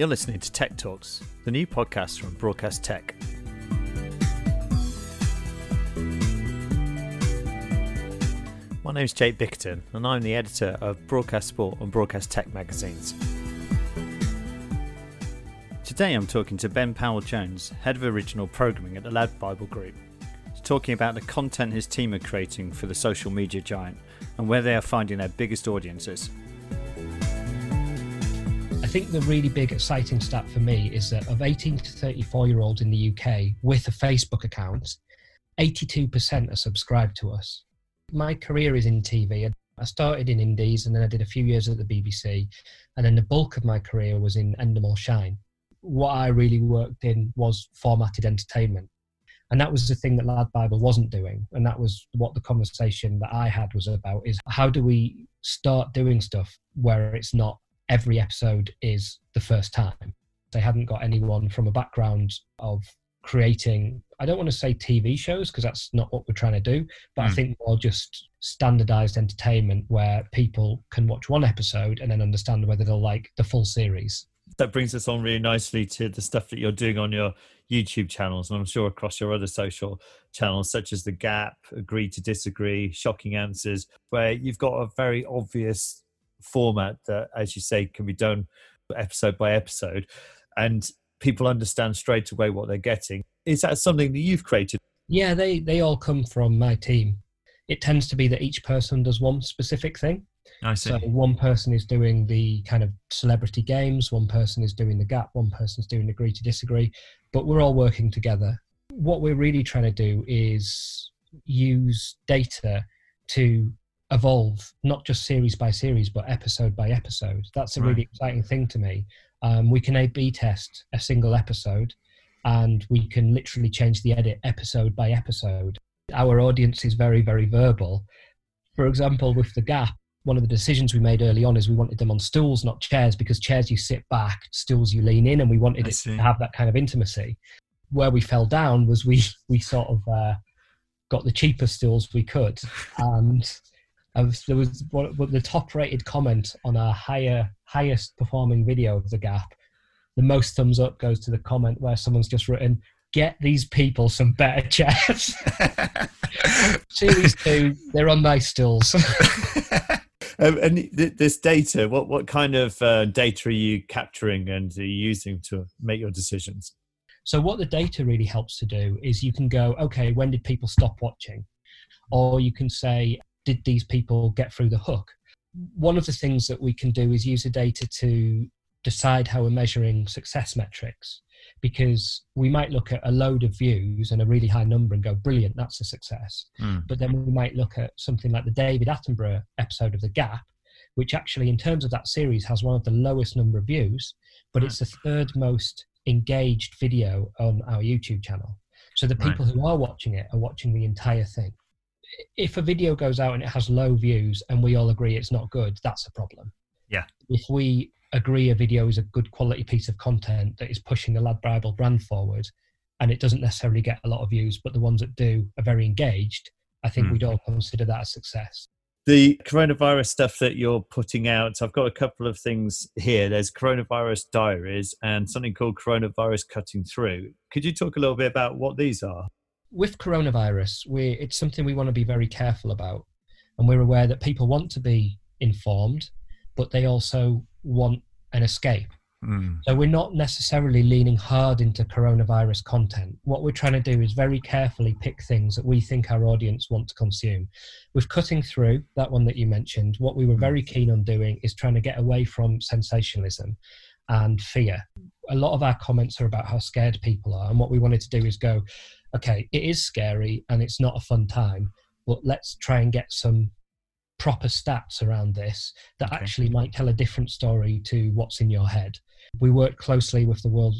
You're listening to Tech Talks, the new podcast from Broadcast Tech. My name is Jake Bickerton, and I'm the editor of Broadcast Sport and Broadcast Tech magazines. Today I'm talking to Ben Powell Jones, Head of Original Programming at the Lad Bible Group. He's talking about the content his team are creating for the social media giant and where they are finding their biggest audiences. I think the really big exciting stat for me is that of 18 to 34 year olds in the UK with a Facebook account, 82% are subscribed to us. My career is in TV. I started in Indies and then I did a few years at the BBC. And then the bulk of my career was in Endemol Shine. What I really worked in was formatted entertainment. And that was the thing that Lad Bible wasn't doing. And that was what the conversation that I had was about is how do we start doing stuff where it's not every episode is the first time. They hadn't got anyone from a background of creating I don't want to say TV shows because that's not what we're trying to do, but mm. I hmm. think more just standardized entertainment where people can watch one episode and then understand whether they'll like the full series. That brings us on really nicely to the stuff that you're doing on your YouTube channels, and I'm sure across your other social channels, such as The Gap, Agree to Disagree, Shocking Answers, where you've got a very obvious format that, as you say, can be done episode by episode. And people understand straight away what they're getting. Is that something that you've created? Yeah, they, they all come from my team. It tends to be that each person does one specific thing. I see. So one person is doing the kind of celebrity games, one person is doing the gap, one person's doing agree to disagree, but we're all working together. What we're really trying to do is use data to evolve not just series by series but episode by episode. That's a right. really exciting thing to me. Um, we can a b test a single episode and we can literally change the edit episode by episode. Our audience is very very verbal. For example with the gap one of the decisions we made early on is we wanted them on stools not chairs because chairs you sit back stools you lean in and we wanted it to have that kind of intimacy. Where we fell down was we we sort of uh, got the cheapest stools we could. And was, there was what, what the top rated comment on our higher highest performing video of the gap. The most thumbs up goes to the comment where someone's just written, "Get these people some better chairs." Series two, they're on nice stools. um, and th- this data, what what kind of uh, data are you capturing and are you using to make your decisions? So what the data really helps to do is you can go, okay, when did people stop watching? Or you can say, did these people get through the hook? One of the things that we can do is use the data to decide how we're measuring success metrics because we might look at a load of views and a really high number and go, brilliant, that's a success. Mm. But then we might look at something like the David Attenborough episode of The Gap, which actually, in terms of that series, has one of the lowest number of views, but it's the third most engaged video on our YouTube channel. So the people right. who are watching it are watching the entire thing if a video goes out and it has low views and we all agree it's not good, that's a problem. Yeah. If we agree a video is a good quality piece of content that is pushing the Lad Bible brand forward and it doesn't necessarily get a lot of views, but the ones that do are very engaged, I think mm. we'd all consider that a success. The coronavirus stuff that you're putting out, I've got a couple of things here. There's coronavirus diaries and something called coronavirus cutting through. Could you talk a little bit about what these are? With coronavirus, we it's something we want to be very careful about, and we're aware that people want to be informed, but they also want an escape. Mm. So we're not necessarily leaning hard into coronavirus content. What we're trying to do is very carefully pick things that we think our audience want to consume. With cutting through that one that you mentioned, what we were hmm. very keen on doing is trying to get away from sensationalism and fear. A lot of our comments are about how scared people are, and what we wanted to do is go, okay, it is scary and it's not a fun time, but let's try and get some proper stats around this that okay. actually might tell a different story to what's in your head. We work closely with the World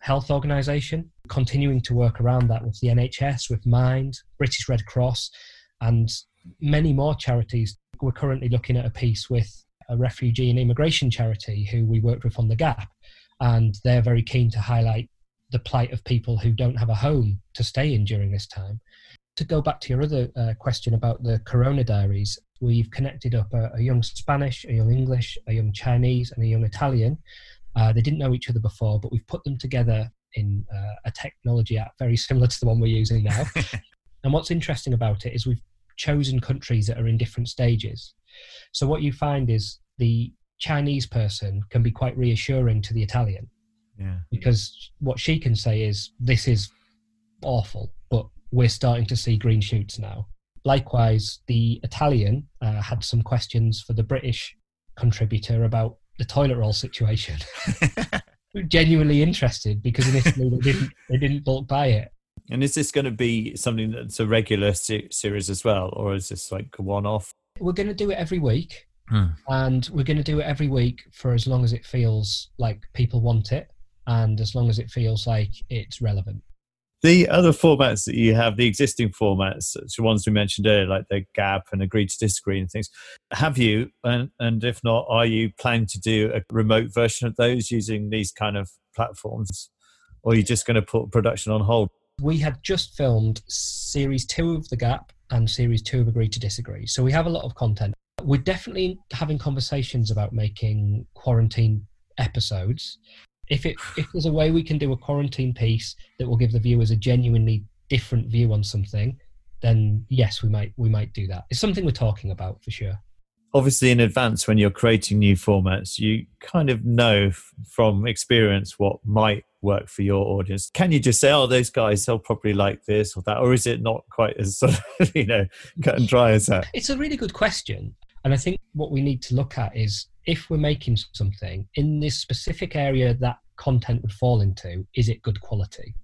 Health Organization, continuing to work around that with the NHS, with Mind, British Red Cross, and many more charities. We're currently looking at a piece with a refugee and immigration charity who we worked with on the Gap, and they're very keen to highlight the plight of people who don't have a home to stay in during this time. To go back to your other uh, question about the Corona Diaries, we've connected up a, a, young Spanish, a young English, a young Chinese, and a young Italian. Uh, they didn't know each other before, but we've put them together in uh, a technology app very similar to the one we're using now. and what's interesting about it is we've chosen countries that are in different stages. So what you find is the Chinese person can be quite reassuring to the Italian. Yeah. Because what she can say is, this is awful, but we're starting to see green shoots now. Likewise, the Italian uh, had some questions for the British contributor about the toilet roll situation. Genuinely interested because initially they didn't they didn't bulk buy it. And is this going to be something that's a regular se- series as well, or is this like a one-off? We're going to do it every week, Hmm. and we're going to do it every week for as long as it feels like people want it, and as long as it feels like it's relevant. The other formats that you have, the existing formats, the ones we mentioned earlier, like the Gap and Agree to Disagree and things, have you, and, and if not, are you planning to do a remote version of those using these kind of platforms? Or are you just going to put production on hold? We had just filmed series two of The Gap and series two of Agree to Disagree. So we have a lot of content. We're definitely having conversations about making quarantine episodes. If it if there's a way we can do a quarantine piece that will give the viewers a genuinely different view on something, then yes, we might we might do that. It's something we're talking about for sure. Obviously, in advance, when you're creating new formats, you kind of know f- from experience what might work for your audience. Can you just say, "Oh, those guys, they'll probably like this or that," or is it not quite as sort of you know cut and dry as that? It's a really good question. And I think what we need to look at is if we're making something in this specific area that content would fall into, is it good quality?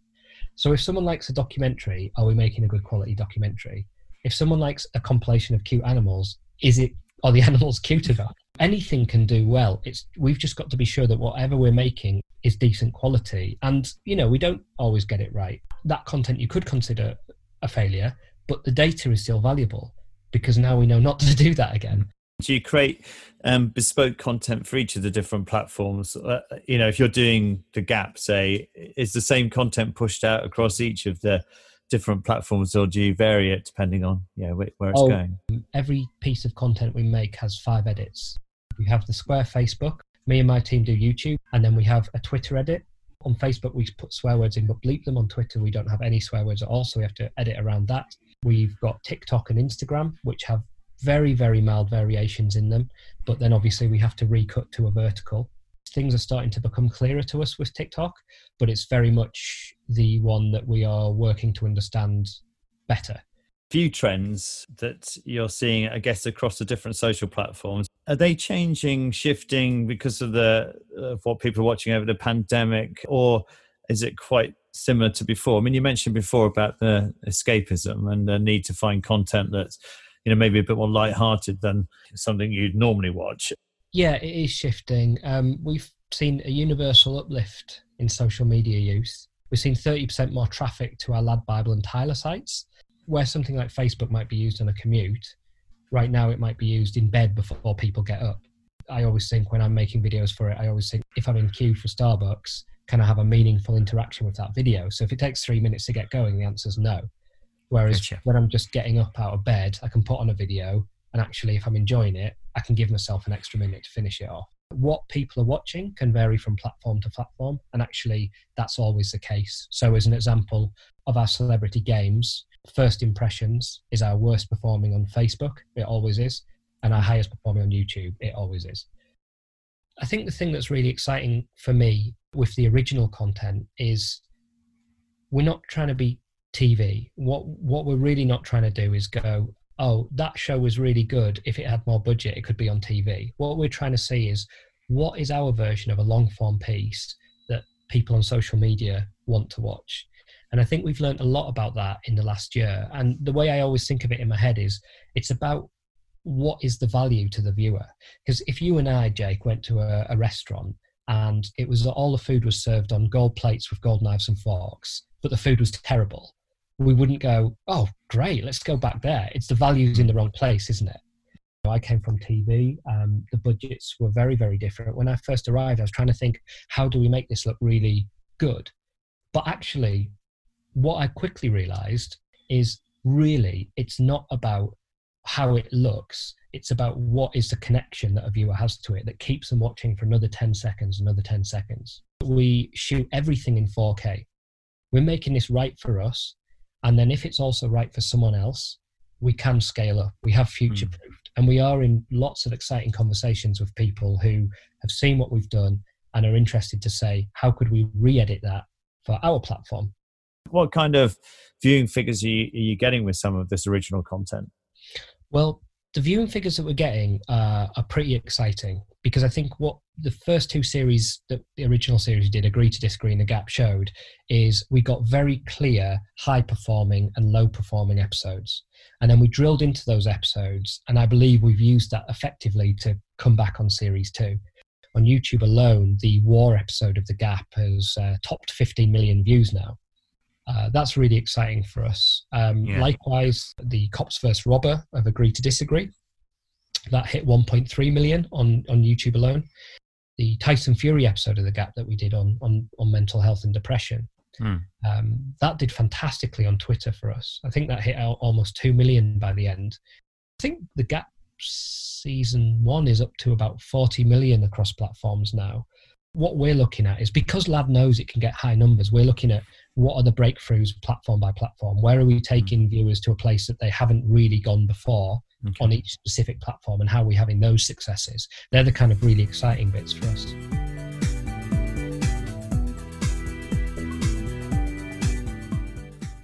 So if someone likes a documentary, are we making a good quality documentary? If someone likes a compilation of cute animals, is it are the animals cute enough? Anything can do well. It's we've just got to be sure that whatever we're making is decent quality. And you know, we don't always get it right. That content you could consider a failure, but the data is still valuable because now we know not to do that again. Do you create um, bespoke content for each of the different platforms? Uh, you know, if you're doing the Gap, say, is the same content pushed out across each of the different platforms, or do you vary it depending on yeah where, where it's Oh. going? Every piece of content we make has five edits. We have the Square Facebook, me and my team do YouTube, and then we have a Twitter edit. On Facebook, we put swear words in, but bleep them. On Twitter, we don't have any swear words at all, so we have to edit around that. We've got TikTok and Instagram, which have very, very mild variations in them, but then obviously we have to recut to a vertical. Things are starting to become clearer to us with TikTok, but it's very much the one that we are working to understand better. Few trends that you're seeing, I guess, across the different social platforms. Are they changing, shifting because of the of what people are watching over the pandemic, or is it quite similar to before? I mean, you mentioned before about the escapism and the need to find content that's you know maybe a bit more light-hearted than something you'd normally watch. Yeah, it is shifting. Um, we've seen a universal uplift in social media use. We've seen 30% more traffic to our Lad Bible and Tyla sites, where something like Facebook might be used on a commute. Right now, it might be used in bed before people get up. I always think when I'm making videos for it, I always think if I'm in queue for Starbucks, can I have a meaningful interaction with that video? So if it takes three minutes to get going, the answer is no. Whereas Gotcha. when I'm just getting up out of bed, I can put on a video, and actually, if I'm enjoying it, I can give myself an extra minute to finish it off. What people are watching can vary from platform to platform, and actually, that's always the case. So, as an example of our celebrity games, first impressions is our worst performing on Facebook, it always is, and our highest performing on YouTube, it always is. I think the thing that's really exciting for me with the original content is we're not trying to be TV. What what we're really not trying to do is go, oh, that show was really good. If it had more budget, it could be on TV. What we're trying to see is what is our version of a long form piece that people on social media want to watch. And I think we've learned a lot about that in the last year. And the way I always think of it in my head is it's about what is the value to the viewer? Because if you and I, Jake, went to a, a restaurant and it was all the food was served on gold plates with gold knives and forks, but the food was terrible, we wouldn't go, oh, great, let's go back there. It's the values in the wrong place, isn't it? I came from TV. Um, the budgets were very, very different. When I first arrived, I was trying to think, how do we make this look really good? But actually, what I quickly realized is really it's not about how it looks. It's about what is the connection that a viewer has to it that keeps them watching for another 10 seconds, another 10 seconds. We shoot everything in 4K. We're making this right for us. And then if it's also right for someone else, we can scale up. We have future proofed. Mm. And we are in lots of exciting conversations with people who have seen what we've done and are interested to say, how could we re edit that for our platform? What kind of viewing figures are you, are you getting with some of this original content? Well, the viewing figures that we're getting uh, are pretty exciting because I think what the first two series that the original series did, Agree to Disagree and The Gap, showed is we got very clear high performing and low performing episodes. And then we drilled into those episodes, and I believe we've used that effectively to come back on series two. On YouTube alone, the war episode of The Gap has uh, topped 15 million views now. Uh, that's really exciting for us. Um, yeah. Likewise, the Cops vs. Robber have agreed to disagree. That hit 1.3 million on, on YouTube alone. The Tyson Fury episode of The Gap that we did on, on, on mental health and depression, hmm. um, that did fantastically on Twitter for us. I think that hit out almost 2 million by the end. I think The Gap season one is up to about 40 million across platforms now. What we're looking at is because Lad knows it can get high numbers, we're looking at what are the breakthroughs platform by platform? Where are we hmm. taking viewers to a place that they haven't really gone before okay. on each specific platform and how are we having those successes? They're the kind of really exciting bits for us.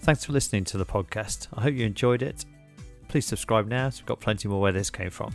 Thanks for listening to the podcast. I hope you enjoyed it. Please subscribe now so we've got plenty more where this came from.